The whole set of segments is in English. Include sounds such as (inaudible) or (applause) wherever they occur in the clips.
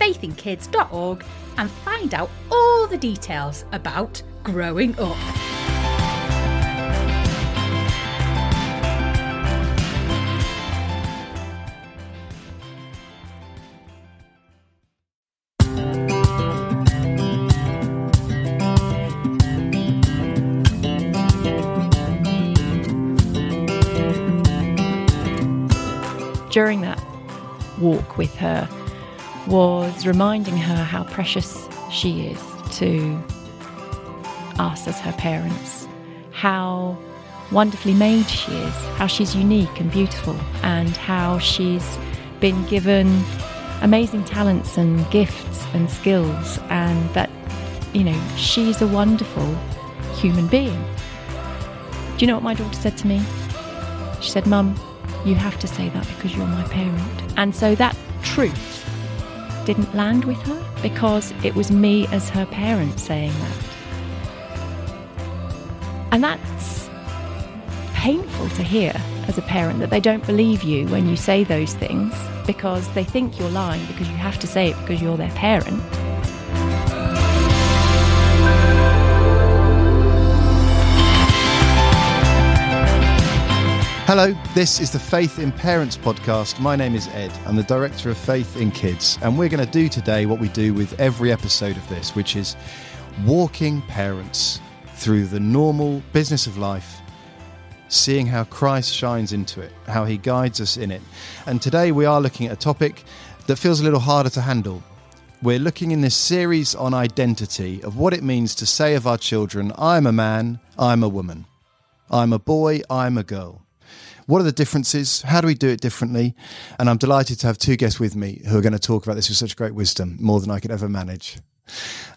faithinkids.org and find out all the details about growing up. During that walk with her, was reminding her how precious she is to us as her parents, how wonderfully made she is, how she's unique and beautiful, and how she's been given amazing talents and gifts and skills, and that, you know, she's a wonderful human being. Do you know what my daughter said to me? She said, Mum, you have to say that because you're my parent. And so that truth didn't land with her because it was me as her parent saying that. And that's painful to hear as a parent that they don't believe you when you say those things because they think you're lying because you have to say it because you're their parent. Hello, this is the Faith in Parents podcast. My name is Ed. I'm the director of Faith in Kids, and we're going to do today what we do with every episode of this, which is walking parents through the normal business of life, seeing how Christ shines into it, how he guides us in it. And today we are looking at a topic that feels a little harder to handle. We're looking in this series on identity of what it means to say of our children, I'm a man, I'm a woman. I'm a boy, I'm a girl. What are the differences? How do we do it differently? And I'm delighted to have two guests with me who are going to talk about this with such great wisdom, more than I could ever manage.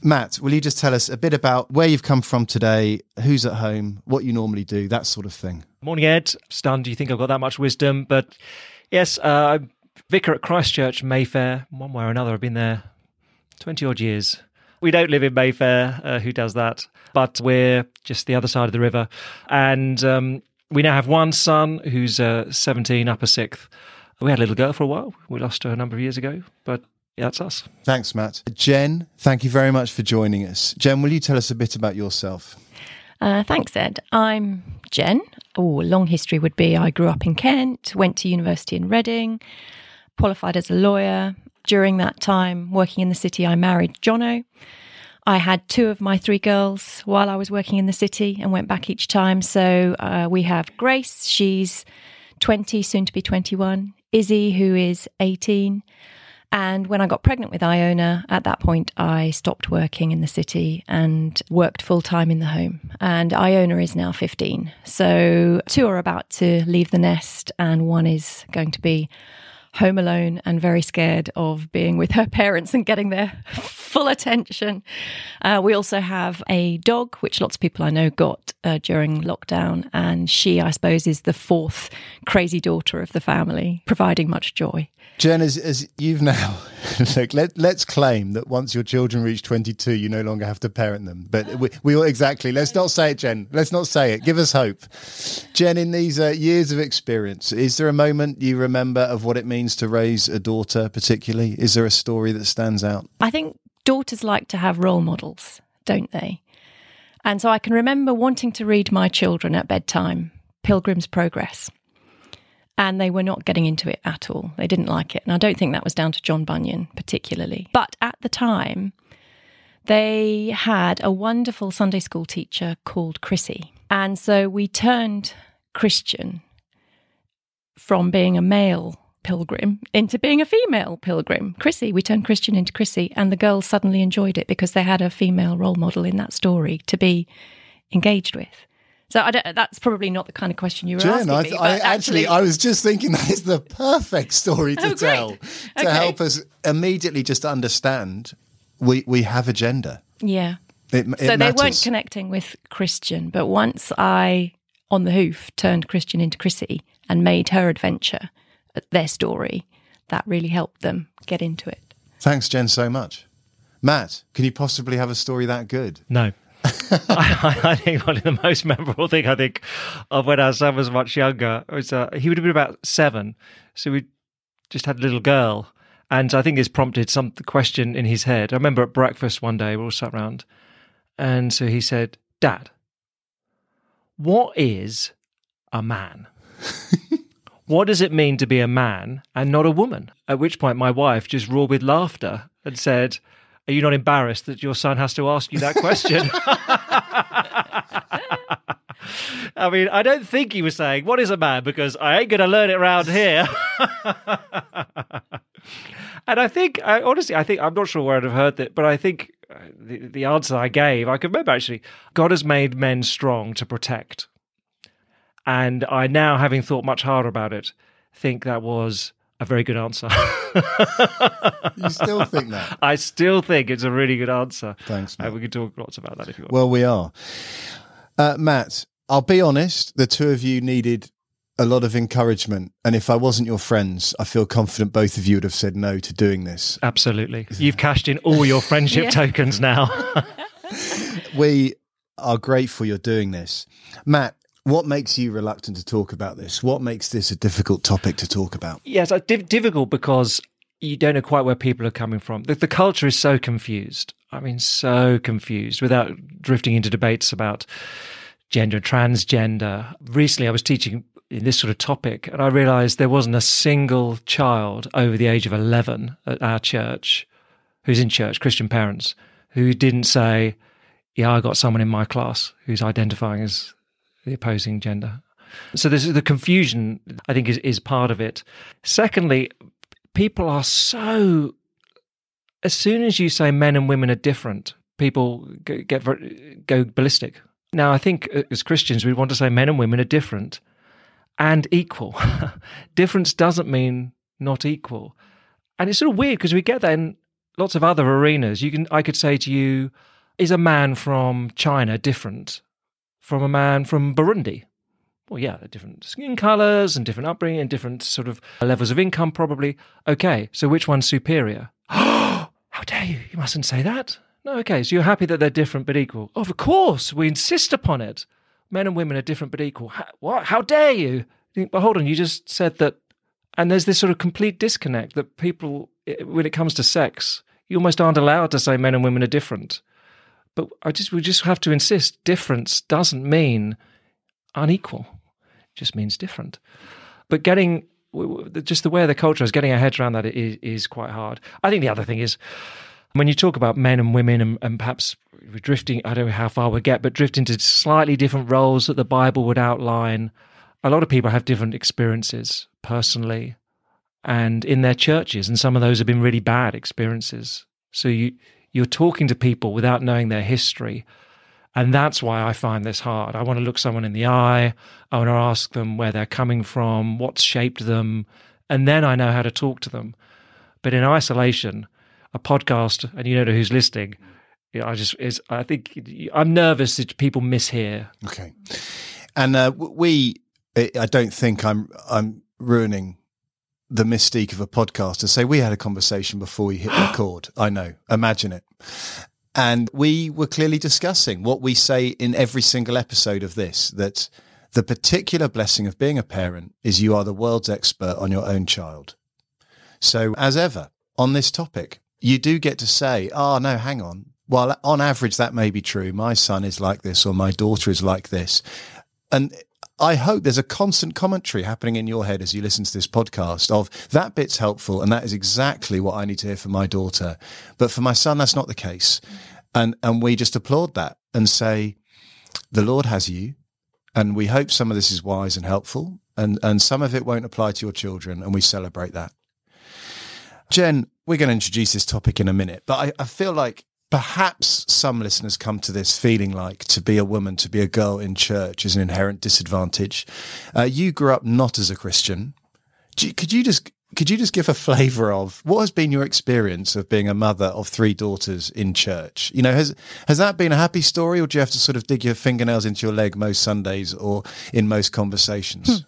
Matt, will you just tell us a bit about where you've come from today, who's at home, what you normally do, that sort of thing? Morning, Ed. Stunned, do you think I've got that much wisdom? But yes, uh, I'm vicar at Christchurch, Mayfair. One way or another, I've been there 20 odd years. We don't live in Mayfair. Uh, who does that? But we're just the other side of the river. And um, we now have one son who's uh, 17, upper sixth. We had a little girl for a while. We lost her a number of years ago, but yeah, that's us. Thanks, Matt. Jen, thank you very much for joining us. Jen, will you tell us a bit about yourself? Uh, thanks, Ed. I'm Jen. Oh, long history would be I grew up in Kent, went to university in Reading, qualified as a lawyer. During that time, working in the city, I married Jono. I had two of my three girls while I was working in the city and went back each time. So uh, we have Grace, she's 20, soon to be 21, Izzy, who is 18. And when I got pregnant with Iona, at that point, I stopped working in the city and worked full time in the home. And Iona is now 15. So two are about to leave the nest, and one is going to be home alone and very scared of being with her (laughs) parents and getting their full attention. Uh, we also have a dog, which lots of people I know got uh, during lockdown. And she, I suppose, is the fourth crazy daughter of the family, providing much joy. Jen, as, as you've now, (laughs) look, let, let's claim that once your children reach 22, you no longer have to parent them. But we, we all, exactly, let's not say it, Jen. Let's not say it. Give us hope. Jen, in these uh, years of experience, is there a moment you remember of what it means to raise a daughter, particularly? Is there a story that stands out? I think daughters like to have role models, don't they? And so I can remember wanting to read my children at bedtime Pilgrim's Progress and they were not getting into it at all. They didn't like it. And I don't think that was down to John Bunyan particularly. But at the time, they had a wonderful Sunday school teacher called Chrissy. And so we turned Christian from being a male pilgrim into being a female pilgrim. Chrissy, we turned Christian into Chrissy, and the girls suddenly enjoyed it because they had a female role model in that story to be engaged with. So I don't, that's probably not the kind of question you were Jen, asking I, me. th- but I actually, I was just thinking that is the perfect story to Oh, tell to Okay. help us immediately just understand we we have a gender. yeah. It, it so they weren't connecting with Christian, but once I, on the hoof, turned Christian into Chrissy and made her adventure uh, their story, that really helped them get into it. Thanks, Jen, so much. Matt, can you possibly have a story that good? No. (laughs) I, I think one of the most memorable thing I think of when our son was much younger was uh, he would have been about seven, so we just had a little girl, and I think this prompted some question in his head. I remember at breakfast one day we all sat round, and so he said, "Dad, what is a man?" (laughs) What does it mean to be a man and not a woman? At which point, my wife just roared with laughter and said, Are you not embarrassed that your son has to ask you that question? (laughs) I mean, I don't think he was saying, What is a man? Because I ain't going to learn it around here. (laughs) and I think, I, honestly, I think, I'm not sure where I'd have heard that, but I think uh, the, the answer I gave, I can remember actually, God has made men strong to protect. And I now, having thought much harder about it, think that was a very good answer. You still think that? (laughs) I still think it's a really good answer. Thanks, Uh, Matt. we can talk lots about that if you want. Well, we are. Uh, Matt, I'll be honest, the two of you needed a lot of encouragement. And if I wasn't your friends, I feel confident both of you would have said no to doing this. Absolutely. You've cashed in all your friendship (laughs) Yeah. tokens now. (laughs) We are grateful you're doing this. Matt, what makes you reluctant to talk about this? What makes this a difficult topic to talk about? yes, uh, it's diff- difficult because you don't know quite where people are coming from. The, the culture is so confused. I mean, so confused without drifting into debates about gender, and transgender. Recently, I was teaching in this sort of topic, and I realized there wasn't a single child over the age of 11 at our church who's in church, Christian parents, who didn't say, Yeah, I got someone in my class who's identifying as the opposing gender. So this is the confusion I think is, is part of it. Secondly, people are so as soon as you say men and women are different, people go, get go ballistic. Now, I think uh, as Christians, we want to say men and women are different and equal. (laughs) Difference doesn't mean not equal, and it's sort of weird because we get that in lots of other arenas. You can, I could say to you, is a man from China different from a man from Burundi? Well, yeah, different skin colors and different upbringing and different sort of levels of income, probably. Okay, so which one's superior? (gasps) How dare you? You mustn't say that. No, okay, so you're happy that they're different but equal. Of course, we insist upon it. Men and women are different but equal. How, what? How dare you? But hold on, you just said that. And there's this sort of complete disconnect that people, when it comes to sex, you almost aren't allowed to say men and women are different. But I just we just have to insist difference doesn't mean unequal. It just means different. But getting just the way the culture is getting our heads around that is, is quite hard. I think the other thing is when you talk about men and women and, and perhaps we're drifting, I don't know how far we get, but drifting to slightly different roles that the Bible would outline. A lot of people have different experiences personally and in their churches, and some of those have been really bad experiences. So you you're talking to people without knowing their history. And that's why I find this hard. I want to look someone in the eye. I want to ask them where they're coming from, what's shaped them, and then I know how to talk to them. But in isolation, a podcast, and you don't know who's listening, I just is. I think I'm nervous that people mishear. Okay. And uh, we, I I don't think I'm, I'm ruining the mystique of a podcast to say we had a conversation before we hit record. (gasps) I know. Imagine it. And we were clearly discussing what we say in every single episode of this that the particular blessing of being a parent is you are the world's expert on your own child. So, as ever, on this topic, you do get to say, oh, no, hang on. Well, on average, that may be true. My son is like this, or my daughter is like this. And I hope there's a constant commentary happening in your head as you listen to this podcast of that bit's helpful. And that is exactly what I need to hear from my daughter. But for my son, that's not the case. And, and we just applaud that and say, the Lord has you. And we hope some of this is wise and helpful. And, and some of it won't apply to your children. And we celebrate that. Jen, we're going to introduce this topic in a minute, but I, I feel like perhaps some listeners come to this feeling like to be a woman, to be a girl in church is an inherent disadvantage. Uh, you grew up not as a Christian. Could you just could you just give a flavour of what has been your experience of being a mother of three daughters in church? You know, has has that been a happy story, or do you have to sort of dig your fingernails into your leg most Sundays or in most conversations? Hmm.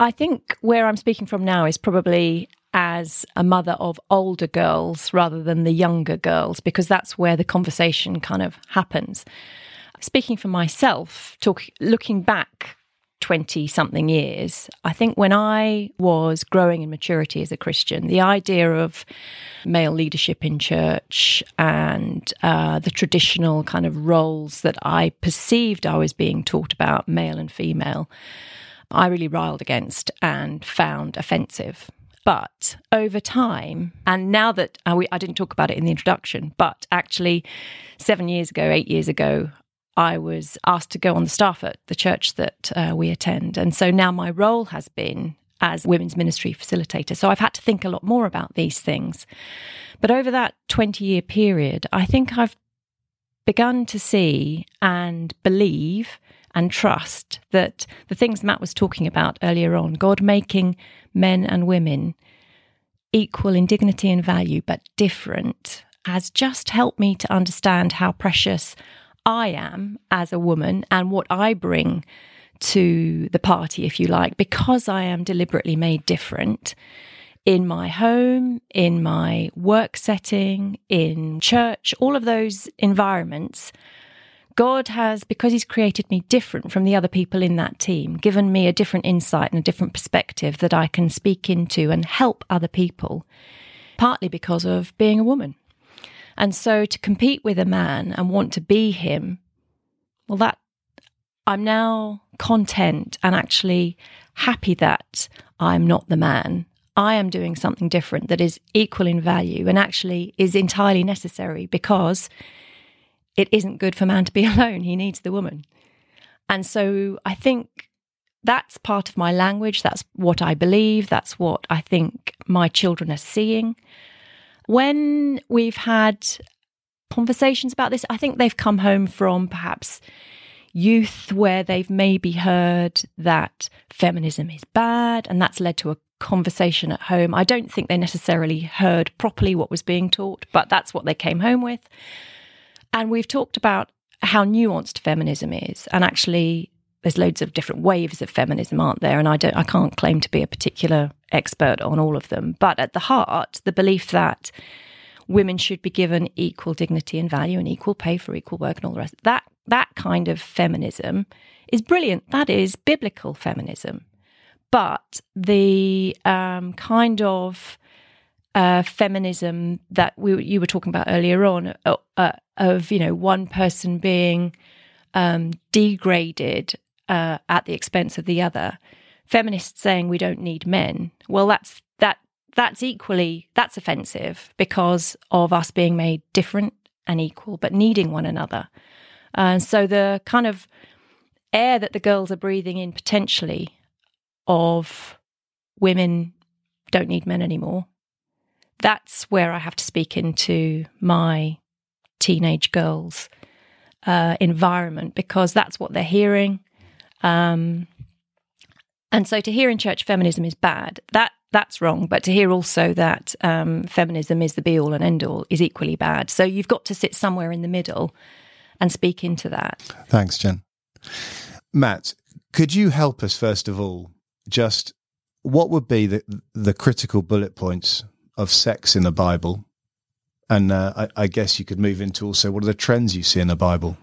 I think where I'm speaking from now is probably as a mother of older girls rather than the younger girls, because that's where the conversation kind of happens. Speaking for myself, talk, looking back 20 something years, I think when I was growing in maturity as a Christian, the idea of male leadership in church and uh, the traditional kind of roles that I perceived I was being taught about, male and female, I really riled against and found offensive. But over time, and now that uh, I didn't talk about it in the introduction, but actually, seven years ago, eight years ago, I was asked to go on the staff at the church that uh, we attend. And so now my role has been as women's ministry facilitator. So I've had to think a lot more about these things. But over that 20 year period, I think I've begun to see and believe and trust that the things Matt was talking about earlier on, God making men and women equal in dignity and value, but different, has just helped me to understand how precious I am as a woman and what I bring to the party, if you like, because I am deliberately made different in my home, in my work setting, in church, all of those environments. God has, because He's created me different from the other people in that team, given me a different insight and a different perspective that I can speak into and help other people, partly because of being a woman. And so to compete with a man and want to be him, well, that I'm now content and actually happy that I'm not the man. I am doing something different that is equal in value and actually is entirely necessary because it isn't good for man to be (laughs) alone. He needs the woman. And so I think that's part of my language. That's what I believe. That's what I think my children are seeing. When we've had conversations about this, I think they've come home from perhaps youth where they've maybe heard that feminism is bad and that's led to a conversation at home. I don't think they necessarily heard properly what was being taught, but that's what they came home with. And we've talked about how nuanced feminism is. And actually, there's loads of different waves of feminism, aren't there? And I don't, I can't claim to be a particular expert on all of them. But at the heart, the belief that women should be given equal dignity and value and equal pay for equal work and all the rest. That that kind of feminism is brilliant. That is biblical feminism. But the um, kind of uh, feminism that we you were talking about earlier on uh, of you know one person being um, degraded uh, at the expense of the other. Feminists saying we don't need men. Well, that's that that's equally that's offensive because of us being made different and equal, but needing one another. And so the kind of air that the girls are breathing in potentially of women don't need men anymore that's where I have to speak into my teenage girls' uh, environment because that's what they're hearing. Um, and so to hear in church feminism is bad, that that's wrong. But to hear also that um, feminism is the be all and end all is equally bad. So you've got to sit somewhere in the middle and speak into that. Thanks, Jen. Matt, could you help us first of all? Just what would be the the critical bullet points of sex in the Bible, and uh, I, I, guess you could move into also what are the trends you see in the Bible.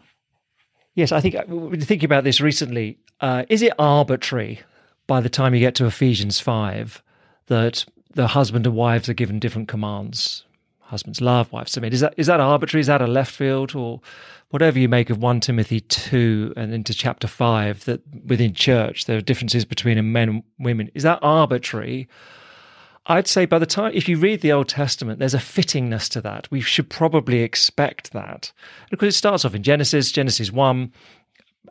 Yes, I think thinking about this recently. Uh, is it arbitrary by the time you get to Ephesians five that the husband and wives are given different commands? Husbands love, wives submit. Is that is that arbitrary? Is that a left field, or whatever you make of one Timothy two and into chapter five that within church there are differences between men and women? Is that arbitrary? I'd say by the time, if you read the Old Testament, there's a fittingness to that. We should probably expect that. Because it starts off in Genesis, Genesis 1,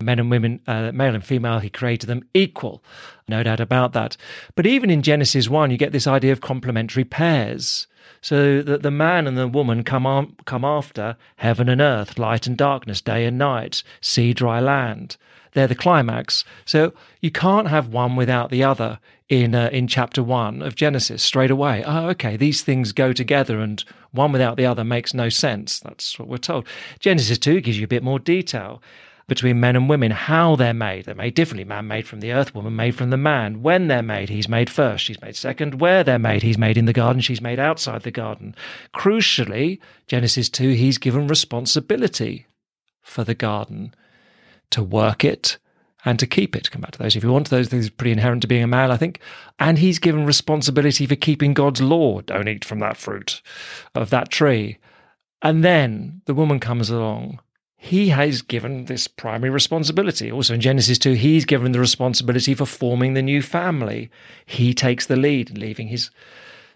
men and women, uh, male and female, he created them equal. No doubt about that. But even in Genesis 1, you get this idea of complementary pairs. So that the man and the woman come on, come after heaven and earth, light and darkness, day and night, sea, dry land. They're the climax. So you can't have one without the other in uh, in chapter one of Genesis straight away. Oh, okay, these things go together, and one without the other makes no sense. That's what we're told. Genesis two gives you a bit more detail between men and women, how they're made. They're made differently. Man made from the earth, woman made from the man. When they're made, he's made first, she's made second. Where they're made, he's made in the garden, she's made outside the garden. Crucially, Genesis 2, he's given responsibility for the garden to work it and to keep it. Come back to those if you want. Those things are pretty inherent to being a male, I think. And he's given responsibility for keeping God's law. Don't eat from that fruit of that tree. And then the woman comes along he has given this primary responsibility. Also in Genesis 2, he's given the responsibility for forming the new family. He takes the lead in leaving his.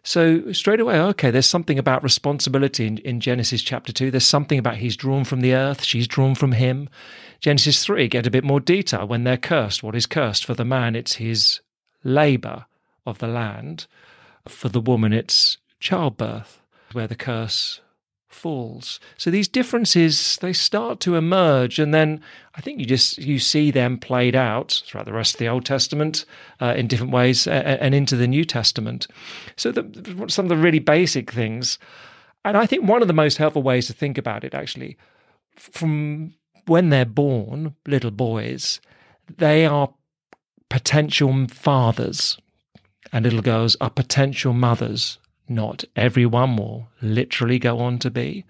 So straight away, okay, there's something about responsibility in, in Genesis chapter 2. There's something about he's drawn from the earth, she's drawn from him. Genesis 3, get a bit more detail. When they're cursed, what is cursed? For the man, it's his labor of the land. For the woman, it's childbirth, where the curse falls. So these differences they start to emerge, and then I think you just you see them played out throughout the rest of the Old Testament uh, in different ways, uh, and into the New Testament. So the, some of the really basic things, and I think one of the most helpful ways to think about it actually, from when they're born, little boys, they are potential fathers, and little girls are potential mothers not everyone will literally go on to be.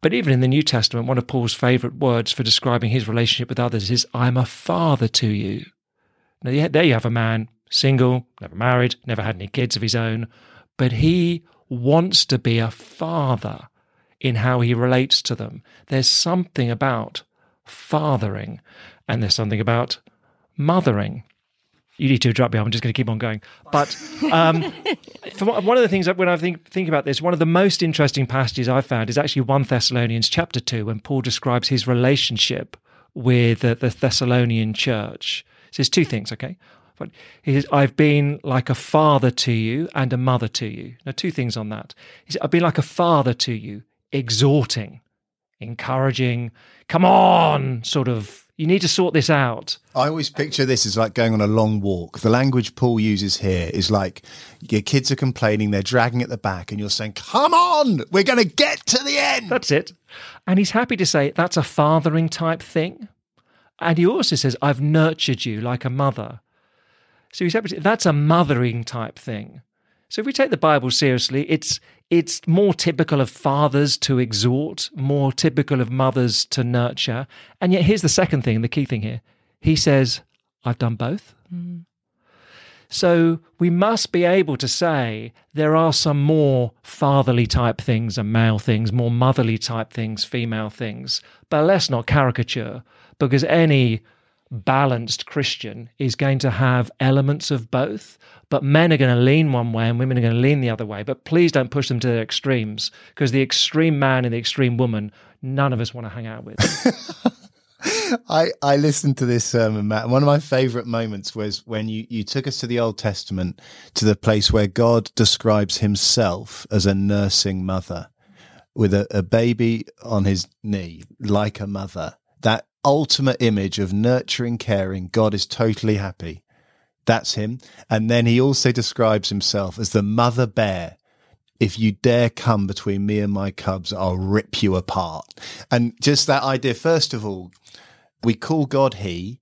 But even in the New Testament, one of Paul's favourite words for describing his relationship with others is, I'm a father to you. Now, there you have a man, single, never married, never had any kids of his own, but he wants to be a father in how he relates to them. There's something about fathering, and there's something about mothering you need to interrupt me. I'm just going to keep on going. But um, (laughs) one of the things that when I think think about this, one of the most interesting passages I've found is actually one Thessalonians chapter two, when Paul describes his relationship with the, the Thessalonian church. Says two things. Okay, but he says, "I've been like a father to you and a mother to you." Now, two things on that. He says, "I've been like a father to you, exhorting, encouraging, come on, sort of." You need to sort this out. I always picture this as like going on a long walk. The language Paul uses here is like your kids are complaining, they're dragging at the back, and you're saying, Come on, we're going to get to the end. That's it. And he's happy to say that's a fathering type thing. And he also says, I've nurtured you like a mother. So he's happy to, that's a mothering type thing. So if we take the Bible seriously, it's it's more typical of fathers to exhort, more typical of mothers to nurture. And yet here's the second thing, the key thing here. He says, I've done both. Mm. So we must be able to say there are some more fatherly type things and male things, more motherly type things, female things. But let's not caricature because any balanced Christian is going to have elements of both, but men are going to lean one way and women are going to lean the other way. But please don't push them to their extremes because the extreme man and the extreme woman, none of us want to hang out with. (laughs) I, I listened to this sermon, Matt. One of my favorite moments was when you, you took us to the Old Testament to the place where God describes himself as a nursing mother with a, a baby on his knee, like a mother. That ultimate image of nurturing, caring. God is totally happy. That's him. And then he also describes himself as the mother bear. If you dare come between me and my cubs, I'll rip you apart. And just that idea, first of all, we call God He,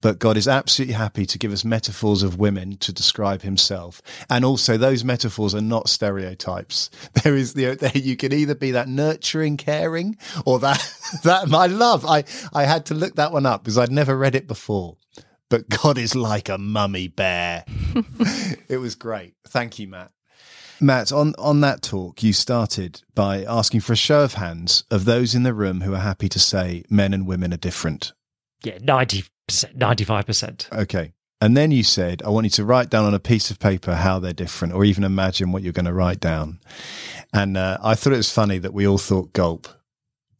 but God is absolutely happy to give us metaphors of women to describe himself. And also those metaphors are not stereotypes. (laughs) There is the, there, you can either be that nurturing, caring or that, (laughs) that I love. I, I had to look that one up because I'd never read it before, but God is like a mummy bear. (laughs) it was great. Thank you, Matt. Matt, on, on that talk, you started by asking for a show of hands of those in the room who are happy to say men and women are different. Yeah, 90 95%. Okay. And then you said, I want you to write down on a piece of paper how they're different, or even imagine what you're going to write down. And uh, I thought it was funny that we all thought gulp.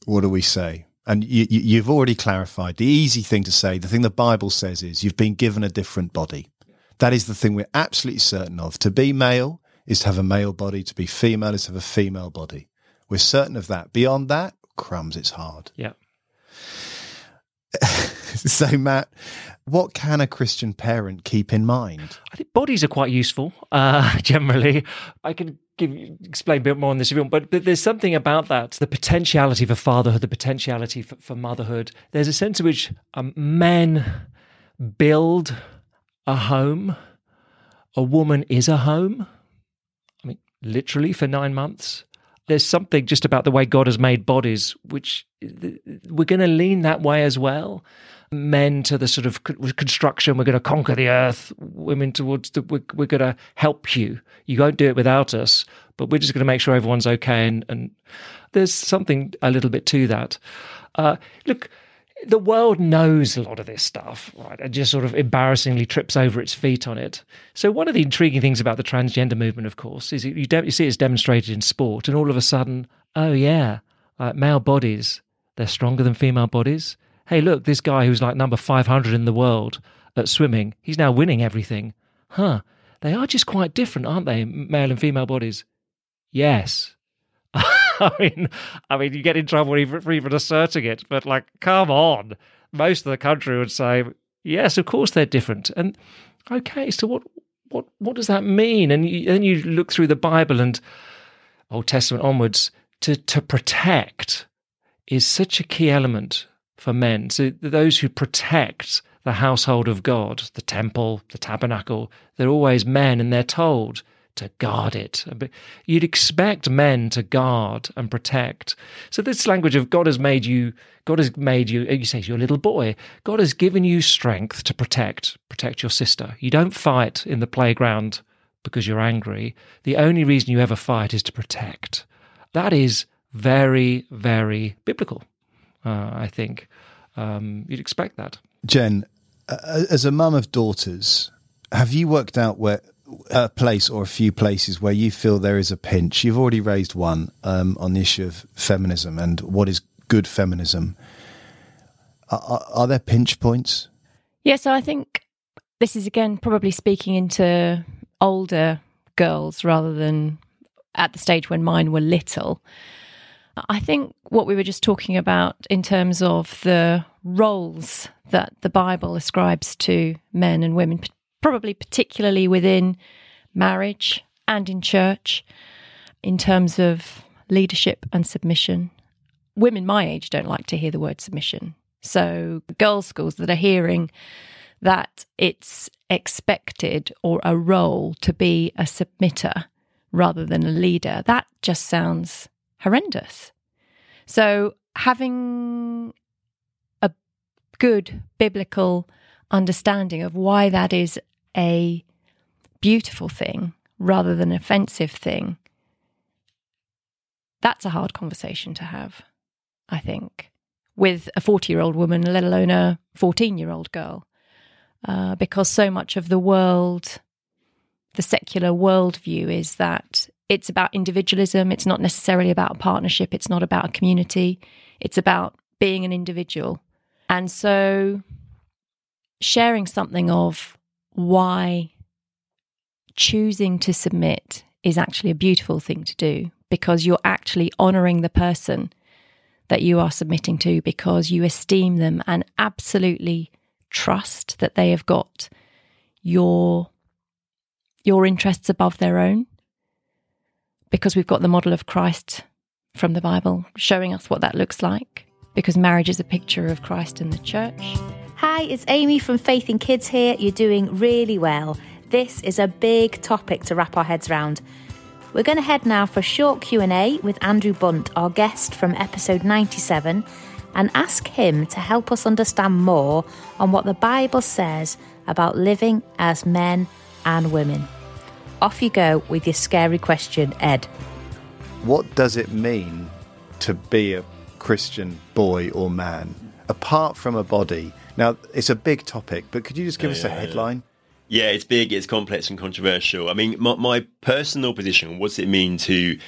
What do we say? And you, you, you've already clarified the easy thing to say. The thing the Bible says is you've been given a different body. That is the thing we're absolutely certain of. To be male is to have a male body. To be female is to have a female body. We're certain of that. Beyond that, crumbs, it's hard. Yeah. (laughs) so, Matt, what can a Christian parent keep in mind? I think bodies are quite useful uh, (laughs) generally. I can give explain a bit more on this if you want, but, but there's something about that the potentiality for fatherhood, the potentiality for, for motherhood. There's a sense in which um, men build a home, a woman is a home. I mean, literally for nine months. There's something just about the way God has made bodies, which we're going to lean that way as well men to the sort of construction. We're going to conquer the earth. Women towards the we're, we're going to help you. You won't do it without us, but we're just going to make sure everyone's okay. And, and there's something a little bit to that. Uh, look, the world knows a lot of this stuff, right? And just sort of embarrassingly trips over its feet on it. So one of the intriguing things about the transgender movement, of course, is you, don't, you see it's demonstrated in sport, and all of a sudden, oh yeah, uh, male bodies they're stronger than female bodies hey, look, this guy who's like number 500 in the world at swimming, he's now winning everything. Huh. They are just quite different, aren't they? Male and female bodies. Yes. (laughs) (laughs) I mean, I mean, you get in trouble for even asserting it, but like, come on. Most of the country would say, yes, of course they're different. And okay, so what, what, what does that mean? And you, then you look through the Bible and Old Testament onwards to to protect is such a key element for men. So those who protect the household of God, the temple, the tabernacle, they're always men and they're told to guard it. You'd expect men to guard and protect. So this language of God has made you, God has made you, you say you're a little boy. God has given you strength to protect, protect your sister. You don't fight in the playground because you're angry. The only reason you ever fight is to protect. That is very, very biblical. Uh, I think um, you'd expect that. Jen, as a mum of daughters, have you worked out where a place or a few places where you feel there is a pinch? You've already raised one um, on the issue of feminism and what is good feminism. Are, are, are there pinch points? Yeah, so I think this is again probably speaking into older girls rather than at the stage when mine were little. I think what we were just talking about in terms of the roles that the Bible ascribes to men and women, probably particularly within marriage and in church, in terms of leadership and submission. Women my age don't like to hear the word submission. So, girls' schools that are hearing that it's expected or a role to be a submitter rather than a leader, that just sounds horrendous. So, having a good biblical understanding of why that is a beautiful thing rather than an offensive thing, that's a hard conversation to have, I think, with a 40 year old woman, let alone a 14 year old girl. Uh, because so much of the world, the secular worldview is that it's about individualism. It's not necessarily about a partnership. It's not about a community. It's about being an individual. And so sharing something of why choosing to submit is actually a beautiful thing to do because you're actually honoring the person that you are submitting to because you esteem them and absolutely trust that they have got your your interests above their own because we've got the model of Christ from the Bible showing us what that looks like, because marriage is a picture of Christ and the church. Hi, it's Amy from Faith in Kids here. You're doing really well. This is a big topic to wrap our heads around. We're going to head now for a short Q&A with Andrew Bunt, our guest from episode 97, and ask him to help us understand more on what the Bible says about living as men and women. Off you go with your scary question, Ed. What does it mean to be a Christian boy or man, apart from a body? Now, it's a big topic, but could you just give yeah, us a headline? Yeah, it's big, it's complex and controversial. I mean, my, my personal position, what does it mean to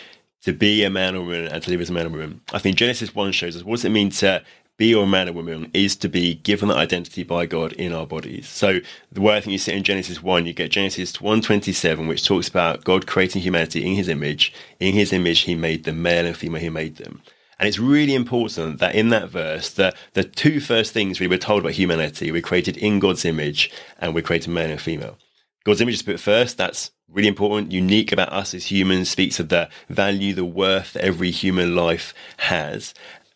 to be a man or woman and to live as a man or woman? I think Genesis 1 shows us what does it mean to be a man or woman is to be given that identity by God in our bodies. So the way I think you see in Genesis 1, you get Genesis 127, which talks about God creating humanity in his image. In his image, he made them male and female, he made them. And it's really important that in that verse, the, the two first things we were told about humanity, we're created in God's image and we're created male and female. God's image is put first. That's really important, unique about us as humans, speaks of the value, the worth that every human life has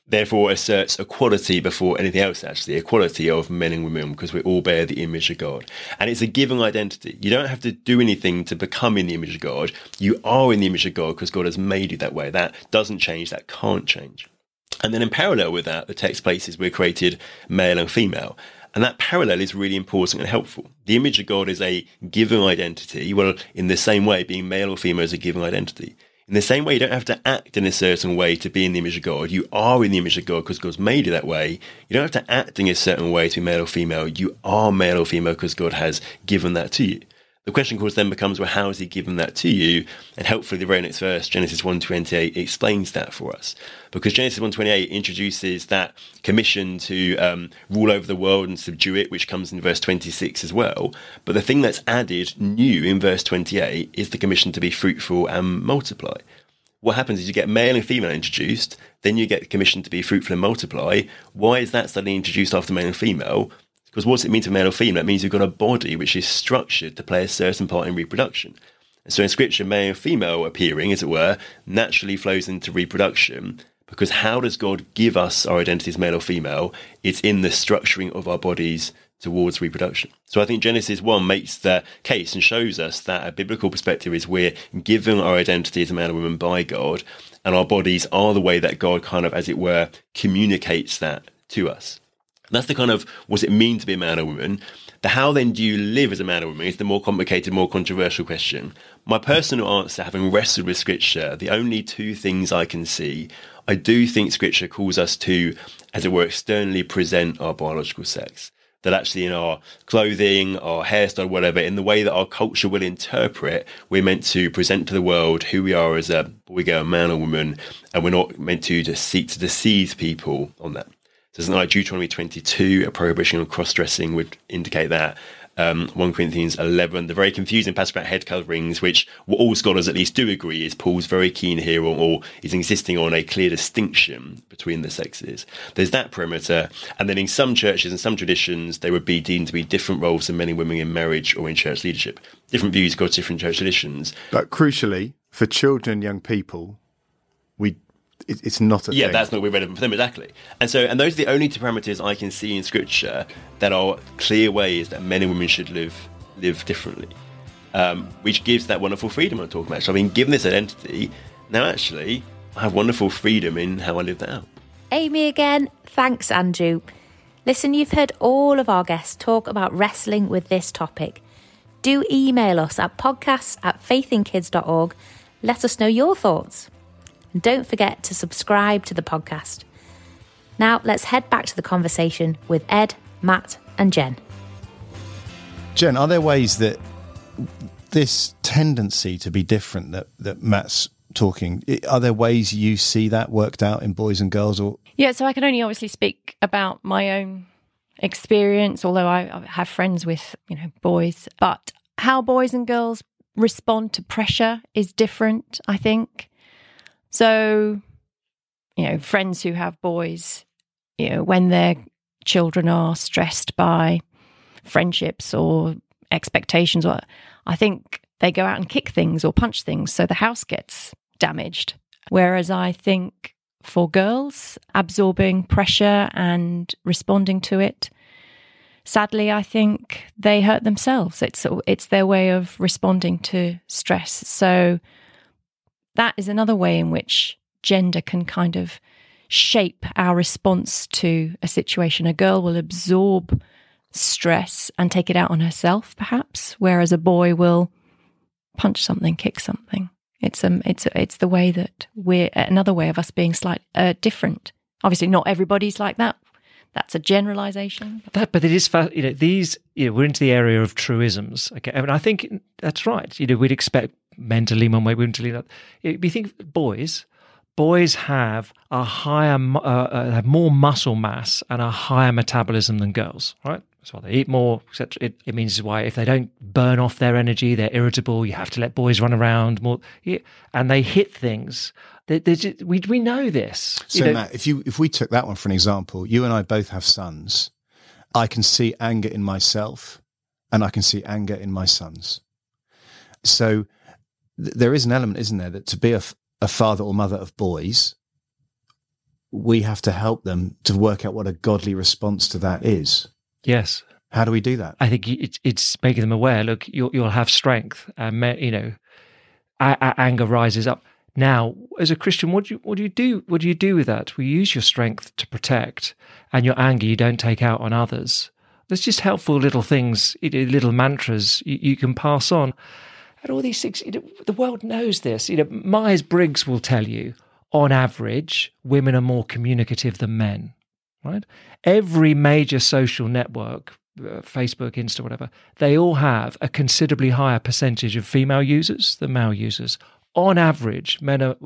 therefore asserts equality before anything else, actually, equality of men and women, because we all bear the image of God. And it's a given identity. You don't have to do anything to become in the image of God. You are in the image of God because God has made you that way. That doesn't change, that can't change. And then in parallel with that, the text places we're created male and female. And that parallel is really important and helpful. The image of God is a given identity. Well, in the same way, being male or female is a given identity. In the same way, you don't have to act in a certain way to be in the image of God. You are in the image of God because God's made you that way. You don't have to act in a certain way to be male or female. You are male or female because God has given that to you. The question, of course, then becomes, well, how has he given that to you? And hopefully the very next verse, Genesis 1.28, explains that for us. Because Genesis 1.28 introduces that commission to um, rule over the world and subdue it, which comes in verse 26 as well. But the thing that's added new in verse 28 is the commission to be fruitful and multiply. What happens is you get male and female introduced, then you get the commission to be fruitful and multiply. Why is that suddenly introduced after male and female? Because what does it mean to male or female? It means you've got a body which is structured to play a certain part in reproduction. And so in scripture, male and female appearing, as it were, naturally flows into reproduction. Because how does God give us our identities, male or female? It's in the structuring of our bodies towards reproduction. So I think Genesis 1 makes the case and shows us that a biblical perspective is we're given our identity as a man or woman by God, and our bodies are the way that God kind of, as it were, communicates that to us. That's the kind of what does it mean to be a man or woman. The how then do you live as a man or woman is the more complicated, more controversial question. My personal answer, having wrestled with scripture, the only two things I can see, I do think scripture calls us to, as it were, externally present our biological sex. That actually in our clothing, our hairstyle, whatever, in the way that our culture will interpret, we're meant to present to the world who we are as a boy, girl, man or woman, and we're not meant to just seek to deceive people on that. Something like Deuteronomy 22, a prohibition on cross dressing would indicate that. Um, 1 Corinthians 11, the very confusing passage about head coverings, which what all scholars at least do agree is Paul's very keen here or, or is insisting on a clear distinction between the sexes. There's that perimeter. And then in some churches and some traditions, there would be deemed to be different roles of men and women in marriage or in church leadership. Different views got different church traditions. But crucially, for children and young people, we it, it's not a yeah, thing. that's not relevant for them exactly. And so, and those are the only two parameters I can see in Scripture that are clear ways that men and women should live live differently, um, which gives that wonderful freedom I'm talking about. So, I mean, given this identity, now actually I have wonderful freedom in how I live that out. Amy again. Thanks, Andrew. Listen, you've heard all of our guests talk about wrestling with this topic. Do email us at podcasts at faithinkids.org. Let us know your thoughts. And don't forget to subscribe to the podcast. Now, let's head back to the conversation with Ed, Matt, and Jen. Jen, are there ways that this tendency to be different that, that Matt's talking, are there ways you see that worked out in boys and girls or Yeah, so I can only obviously speak about my own experience, although I, I have friends with, you know, boys. But how boys and girls respond to pressure is different, I think. So, you know, friends who have boys, you know, when their children are stressed by friendships or expectations, or I think they go out and kick things or punch things, so the house gets damaged. Whereas I think for girls, absorbing pressure and responding to it, sadly, I think they hurt themselves. It's it's their way of responding to stress. So that is another way in which gender can kind of shape our response to a situation. A girl will absorb stress and take it out on herself, perhaps, whereas a boy will punch something, kick something. It's um, it's it's the way that we're another way of us being slightly uh, different. Obviously, not everybody's like that. That's a generalization. That, but it is, you know, these, you know, we're into the area of truisms. Okay. I mean, I think that's right. You know, we'd expect men to lean one way, women to lean up. You think boys, boys have a higher, uh, uh, have more muscle mass and a higher metabolism than girls, right? So they eat more, etc. It, it, means why if they don't burn off their energy, they're irritable. You have to let boys run around more, and they hit things. They just, we we know this. So you know, Matt, if you if we took that one for an example, you and I both have sons. I can see anger in myself, and I can see anger in my sons. So th- there is an element, isn't there, that to be a, a father or mother of boys, we have to help them to work out what a godly response to that is. Yes. How do we do that? I think it's, it's making them aware. Look, you'll, you'll have strength, uh, and you know, anger rises up. Now, as a Christian, what do you what do you do? What do you do with that? We use your strength to protect, and your anger you don't take out on others. There's just helpful little things, little mantras you, you can pass on, and all these things. You know, the world knows this. You know, Myers Briggs will tell you, on average, women are more communicative than men right? Every major social network, uh, Facebook, Insta, whatever, they all have a considerably higher percentage of female users than male users. On average, men are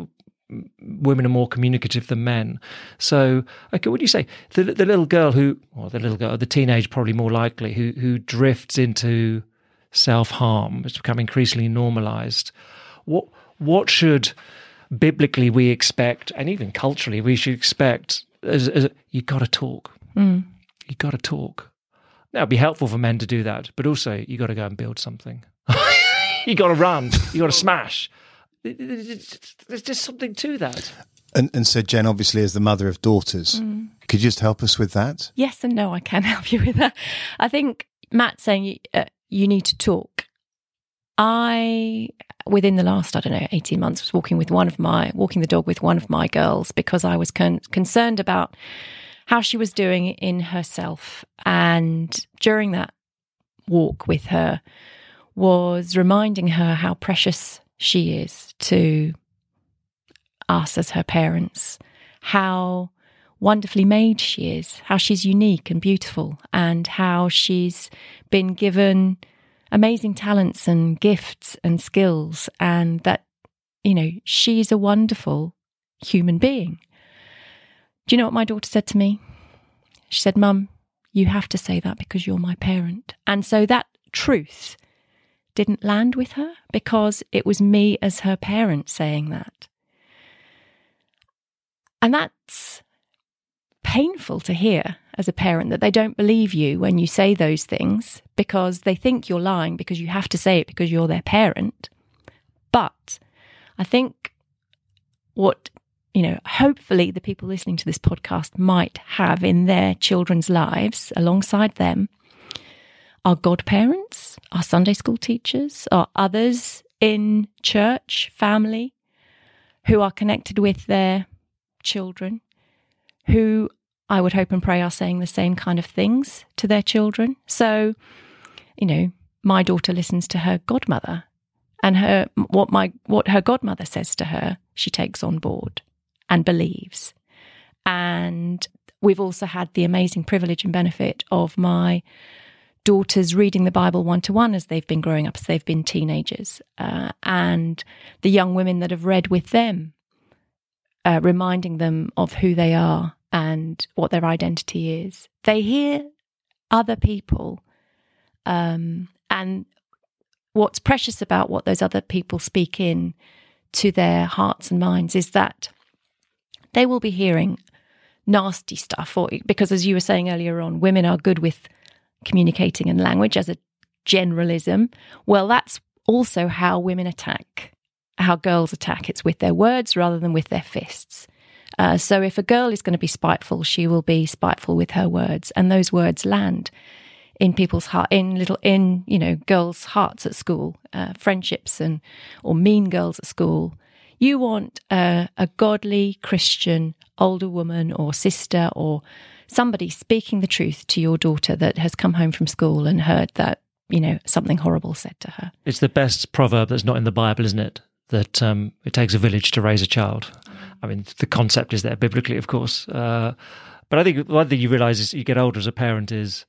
women are more communicative than men. So, okay, what do you say? The, the little girl who, or the little girl, the teenage, probably more likely, who who drifts into self harm, it's become increasingly normalized. What what should biblically we expect, and even culturally we should expect as, as you got to talk. Mm. You got to talk. Now, it'd be helpful for men to do that, but also you got to go and build something. (laughs) you got to run. You got to smash. There's just something to that. And, and so, Jen, obviously, as the mother of daughters, mm. could you just help us with that? Yes and no, I can (laughs) help you with that. I think Matt saying uh, you need to talk. I, within the last, I don't know, 18 months, was walking with one of my, walking the dog with one of my girls because I was con- concerned about how she was doing in herself. And during that walk with her, was reminding her how precious she is to us as her parents, how wonderfully made she is, how she's unique and beautiful, and how she's been given amazing talents and gifts and skills, and that, you know, she's a wonderful human being. Do you know what my daughter said to me? She said, Mum, you have to say that because you're my parent. And so that truth didn't land with her because it was me as her parent saying that. And that's painful to hear as a parent that they don't believe you when you say those things because they think you're lying because you have to say it because you're their parent. But I think what, you know, hopefully the people listening to this podcast might have in their children's lives alongside them are godparents, are Sunday school teachers, are others in church, family who are connected with their children who I would hope and pray are saying the same kind of things to their children. So, you know, my daughter listens to her godmother and her what my what her godmother says to her, she takes on board and believes. And we've also had the amazing privilege and benefit of my daughters reading the Bible one to one as they've been growing up, as they've been teenagers, uh, and the young women that have read with them, uh, reminding them of who they are and what their identity is. They hear other people, um, and what's precious about what those other people speak in to their hearts and minds is that they will be hearing nasty stuff, or because as you were saying earlier on, women are good with communicating in language as a generalism. Well, that's also how women attack, how girls attack. It's with their words rather than with their fists. Uh, so if a girl is going to be spiteful, she will be spiteful with her words, and those words land in people's heart, in little, in you know, girls' hearts at school, uh, friendships, and or mean girls at school. You want a, a godly Christian older woman or sister or somebody speaking the truth to your daughter that has come home from school and heard that you know something horrible said to her. It's the best proverb that's not in the Bible, isn't it? That um, it takes a village to raise a child. I mean, the concept is there biblically, of course, uh, But I think one thing you realise is you get older as a parent is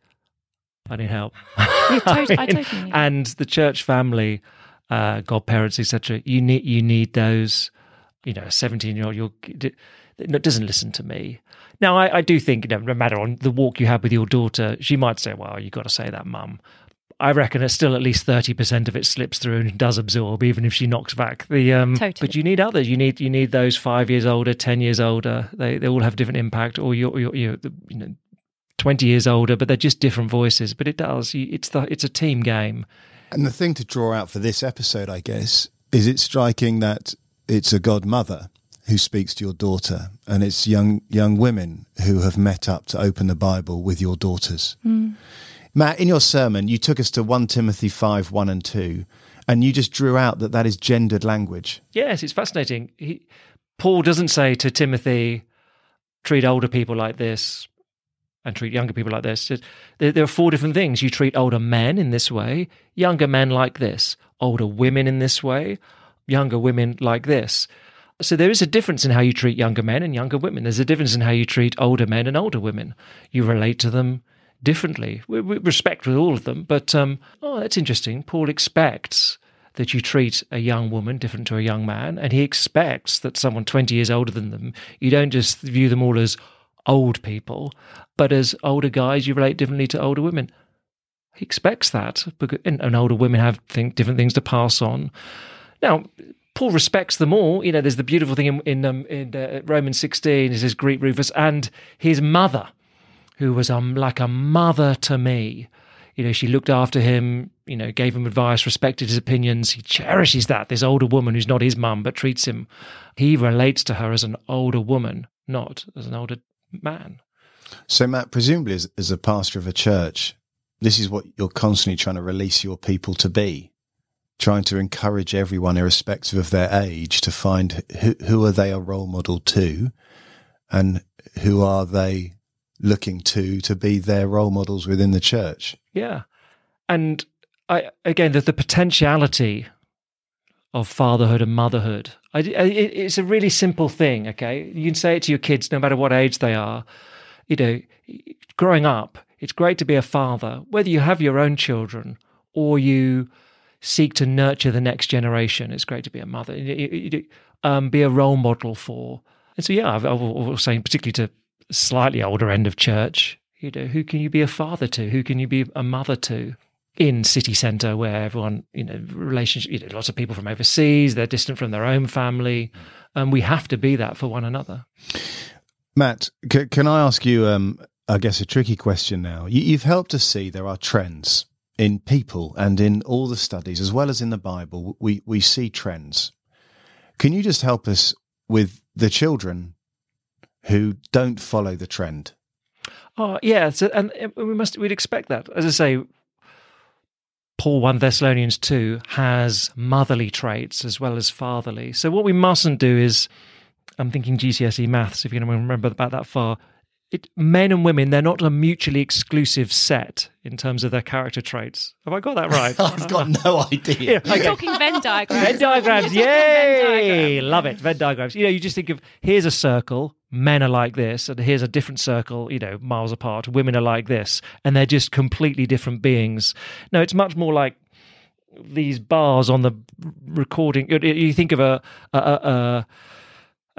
I need help. (laughs) Yeah, totally, I (laughs) totally need and the church family, uh, godparents, etc. You need you need those. You know, a seventeen year old you're that doesn't listen to me. Now, I, I do think, you know, no matter on the walk you have with your daughter, she might say, "Well, you have got to say that, mum." I reckon it's still at least thirty percent of it slips through and does absorb, even if she knocks back the. Um, Totally. But you need others. You need you need those five years older, ten years older. They they all have different impact, or you're you're, you're you know twenty years older, but they're just different voices. But it does. It's the it's a team game. And the thing to draw out for this episode, I guess, is it striking that it's a godmother who speaks to your daughter, and it's young young women who have met up to open the Bible with your daughters. Matt, in your sermon, you took us to one Timothy five one and two, and you just drew out that that is gendered language. Yes, it's fascinating. He, Paul doesn't say to Timothy, treat older people like this and treat younger people like this. There are four different things. You treat older men in this way, younger men like this, older women in this way, younger women like this. So there is a difference in how you treat younger men and younger women. There's a difference in how you treat older men and older women. You relate to them differently. We, we respect with all of them, but um, oh, that's interesting. Paul expects that you treat a young woman different to a young man, and he expects that someone 20 years older than them, you don't just view them all as old people, but as older guys, you relate differently to older women. He expects that, and, older women have think, different things to pass on. Now, Paul respects them all. You know, there's the beautiful thing in in, um, in uh, Romans 16. He says, "Greet Rufus and his mother, who was like a mother to me." You know, she looked after him. You know, gave him advice, respected his opinions. He cherishes that. This older woman who's not his mum but treats him. He relates to her as an older woman, not as an older man. So, Matt, presumably as, as a pastor of a church, this is what you're constantly trying to release your people to be, trying to encourage everyone, irrespective of their age, to find who, who are they a role model to, and who are they looking to to be their role models within the church. Yeah, and I again the, the potentiality of fatherhood and motherhood. I, it, it's a really simple thing. Okay, you can say it to your kids no matter what age they are. You know, growing up, it's great to be a father, whether you have your own children or you seek to nurture the next generation. It's great to be a mother. Um, be a role model for. And so, yeah, I was saying, particularly to slightly older end of church, you know, who can you be a father to? Who can you be a mother to? In city centre, where everyone, you know, relationship, you know, lots of people from overseas, they're distant from their own family, and we have to be that for one another. Matt, c- can I ask you, um, I guess, a tricky question now? You, you've helped us see there are trends in people and in all the studies, as well as in the Bible. We, we see trends. Can you just help us with the children who don't follow the trend? Oh, yeah, so, and uh, we must we'd expect that. As I say, Paul one Thessalonians two has motherly traits as well as fatherly. So what we mustn't do is, I'm thinking GCSE maths. If you can remember about that far, it, men and women they're not a mutually exclusive set in terms of their character traits. Have I got that right? (laughs) I've got no idea. Yeah, You're okay. talking Venn diagrams. Venn diagrams, You're Venn yay! Love it. Venn diagrams. You know, you just think of here's a circle, men are like this, and here's a different circle, you know, miles apart, women are like this, and they're just completely different beings. No, it's much more like these bars on the recording. You- You think of a a, a, a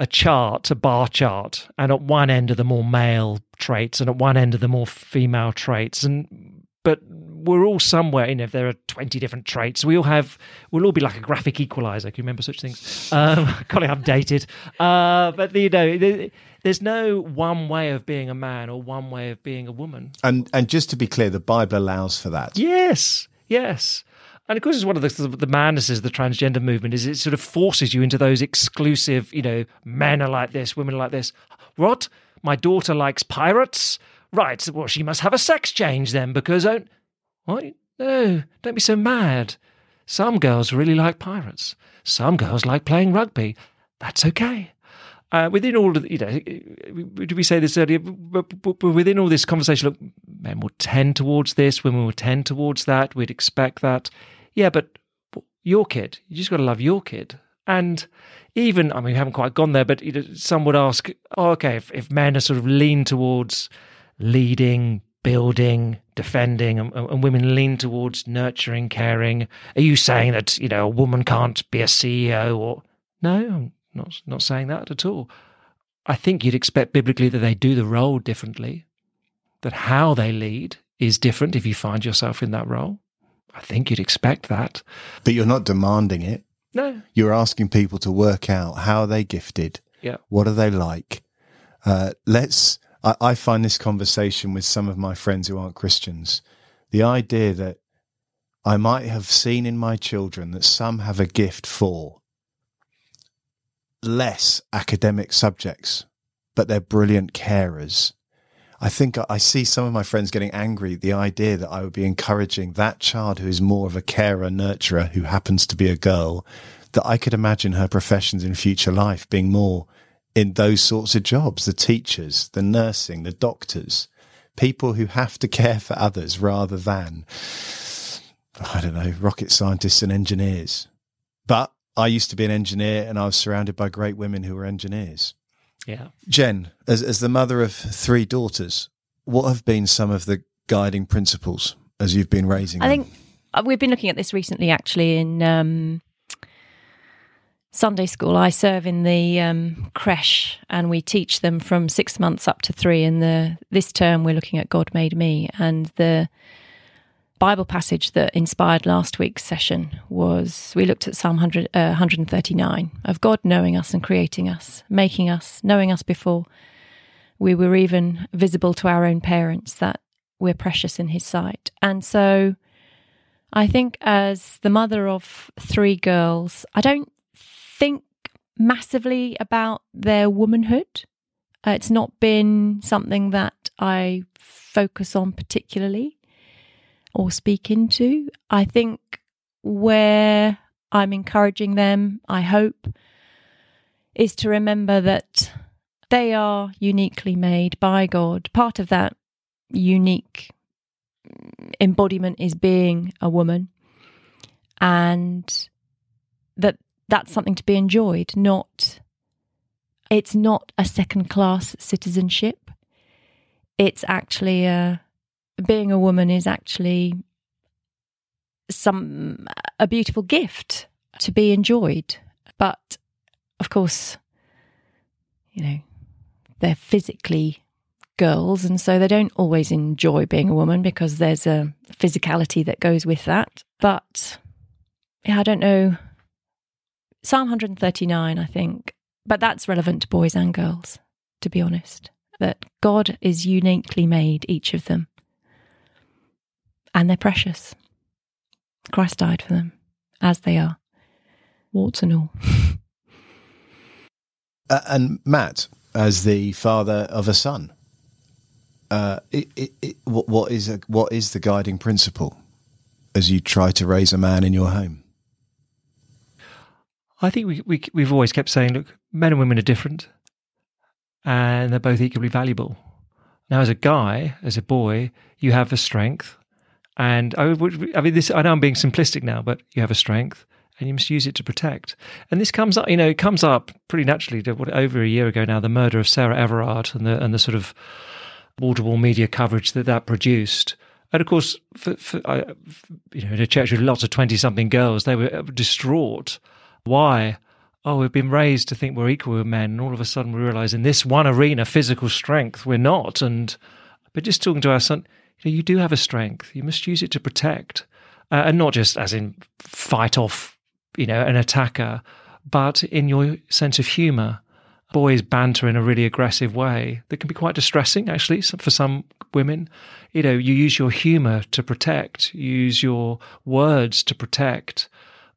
chart, a bar chart, and at one end are the more male traits, and at one end are the more female traits, and but we're all somewhere. You know, if there are twenty different traits, we all have. We'll all be like a graphic equalizer. Can you remember such things? Um, God, I'm dated. Uh, but you know, there's no one way of being a man or one way of being a woman. And and just to be clear, the Bible allows for that. Yes, yes. And of course, it's one of the the madnesses of the transgender movement is it sort of forces you into those exclusive, you know, men are like this, women are like this. What? My daughter likes pirates? Right. Well, she must have a sex change then because oh, what? No, don't be so mad. Some girls really like pirates. Some girls like playing rugby. That's okay. Uh, within all of the, you know, did we say this earlier? But, but, but within all this conversation, look, men will tend towards this, women will tend towards that. We'd expect that. Yeah, but your kid, you just got to love your kid. And even, I mean, we haven't quite gone there, but you know, some would ask, oh, okay, if, if men are sort of lean towards leading, building, defending, and, and women lean towards nurturing, caring, are you saying that, you know, a woman can't be a CEO or. No, not, not saying that at all. I think you'd expect biblically that they do the role differently, that how they lead is different if you find yourself in that role. I think you'd expect that. But you're not demanding it. No. You're asking people to work out how are they gifted? Yeah. What are they like? Uh, let's. I, I find this conversation with some of my friends who aren't Christians, the idea that I might have seen in my children that some have a gift for less academic subjects, but they're brilliant carers. I think I see some of my friends getting angry. The idea that I would be encouraging that child who is more of a carer, nurturer, who happens to be a girl, that I could imagine her professions in future life being more in those sorts of jobs the teachers, the nursing, the doctors, people who have to care for others rather than, I don't know, rocket scientists and engineers. But I used to be an engineer and I was surrounded by great women who were engineers. Yeah. Jen, as, as the mother of three daughters, what have been some of the guiding principles as you've been raising I them? think uh, we've been looking at this recently, actually, in um, Sunday school. I serve in the um, creche, and we teach them from six months up to three. And the this term, we're looking at God made me, and the Bible passage that inspired last week's session was we looked at Psalm 100, uh, 139 of God knowing us and creating us, making us, knowing us before we were even visible to our own parents, that we're precious in His sight. And so I think, as the mother of three girls, I don't think massively about their womanhood. Uh, it's not been something that I focus on particularly or speak into. I think where I'm encouraging them, I hope, is to remember that they are uniquely made by God. Part of that unique embodiment is being a woman, and that that's something to be enjoyed, not it's not a second class citizenship. It's actually a being a woman is actually some a beautiful gift to be enjoyed. But of course you know they're physically girls and so they don't always enjoy being a woman because there's a physicality that goes with that. But yeah i don't know. Psalm 139 i think. But that's relevant to boys and girls to be honest that god is uniquely made each of them and they're precious. Christ died for them as they are, warts and all. (laughs) Uh, and Matt, as the father of a son, uh, it, it, it, what, what is a, what is the guiding principle as you try to raise a man in your home? I think we, we we've always kept saying, look, men and women are different, and they're both equally valuable. Now, as a guy, as a boy, you have a strength, and I, would, I mean, this. I know I'm being simplistic now, but you have a strength, and you must use it to protect. And this comes up, you know, it comes up pretty naturally. To what over a year ago now, the murder of Sarah Everard and the and the sort of wall-to-wall media coverage that that produced. And of course, for, for, you know, in a church with lots of twenty-something girls, they were uh, distraught. Why? Oh, we've been raised to think we're equal with men, and all of a sudden we realise in this one arena, physical strength, we're not. And but just talking to our son, you, know, you do have a strength. You must use it to protect, uh, and not just as in fight off, you know, an attacker, but in your sense of humour. Boys banter in a really aggressive way that can be quite distressing, actually, for some women. You know, you use your humour to protect, you use your words to protect.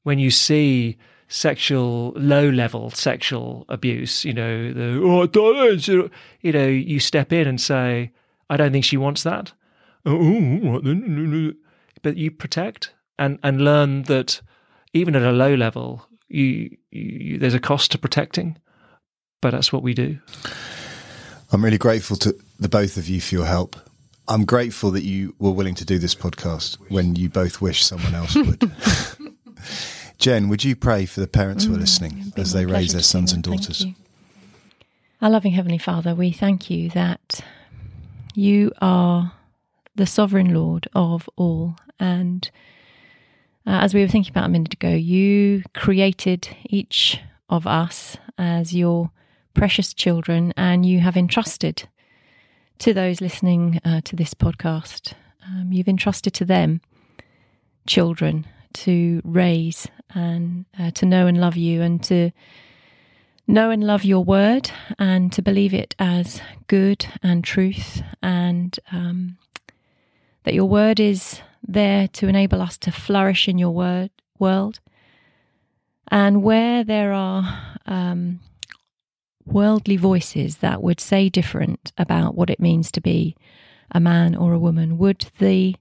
When you see sexual low level sexual abuse you know the oh you know you step in and say i don't think she wants that oh. But you protect and, and learn that even at a low level, you, you, there's a cost to protecting, but that's what we do. I'm really grateful to the both of you for your help. I'm grateful that you were willing to do this podcast when you both wish someone else would. (laughs) Jen, would you pray for the parents who are Mm, listening as they raise their sons and daughters? Our loving Heavenly Father, we thank you that you are the sovereign Lord of all. And uh, as we were thinking about a minute ago, you created each of us as your precious children, and you have entrusted to those listening uh, to this podcast, um, you've entrusted to them children to raise and uh, to know and love you and to know and love your word and to believe it as good and truth and um, that your word is there to enable us to flourish in your word world and where there are um, worldly voices that would say different about what it means to be a man or a woman would the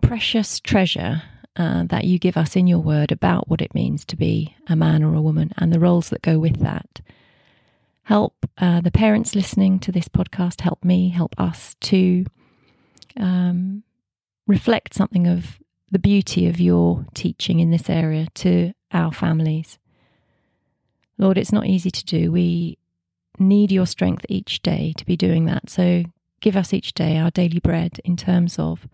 precious treasure uh, that you give us in your word about what it means to be a man or a woman and the roles that go with that. Help uh, the parents listening to this podcast, help me, help us to um, reflect something of the beauty of your teaching in this area to our families. Lord, it's not easy to do. We need your strength each day to be doing that. So give us each day our daily bread in terms of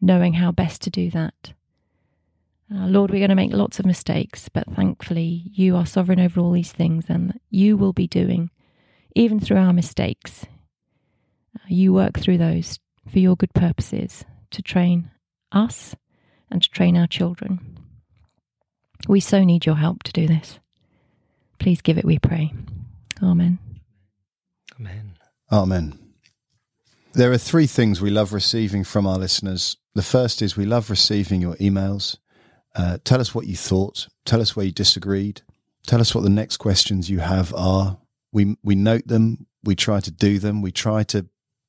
knowing how best to do that. Uh, Lord, we're going to make lots of mistakes, but thankfully you are sovereign over all these things and you will be doing, even through our mistakes, uh, you work through those for your good purposes to train us and to train our children. We so need your help to do this. Please give it, we pray. Amen. Amen. Amen. There are three things we love receiving from our listeners. The first is we love receiving your emails. Uh, tell us what you thought. Tell us where you disagreed. Tell us what the next questions you have are. We we note them. We try to do them. We try to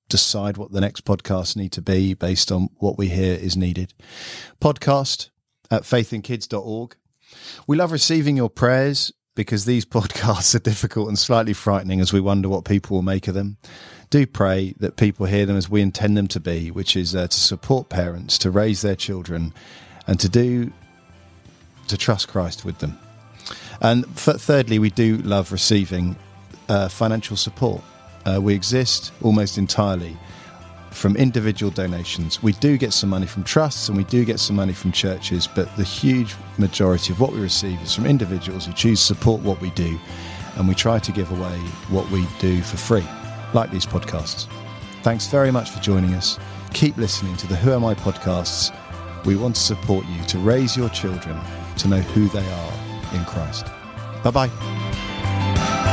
decide what the next podcasts need to be based on what we hear is needed. Podcast at faithinkids.org. We love receiving your prayers because these (laughs) podcasts are difficult and slightly frightening as we wonder what people will make of them. Do pray that people hear them as we intend them to be, which is uh, to support parents, to raise their children, and to do to trust Christ with them. And th- thirdly, we do love receiving uh, financial support. Uh, we exist almost entirely from individual donations. We do get some money from trusts and we do get some money from churches, but the huge majority of what we receive is from individuals who choose to support what we do. And we try to give away what we do for free, like these podcasts. Thanks very much for joining us. Keep listening to the Who Am I podcasts. We want to support you to raise your children to know who they are in Christ. Bye bye.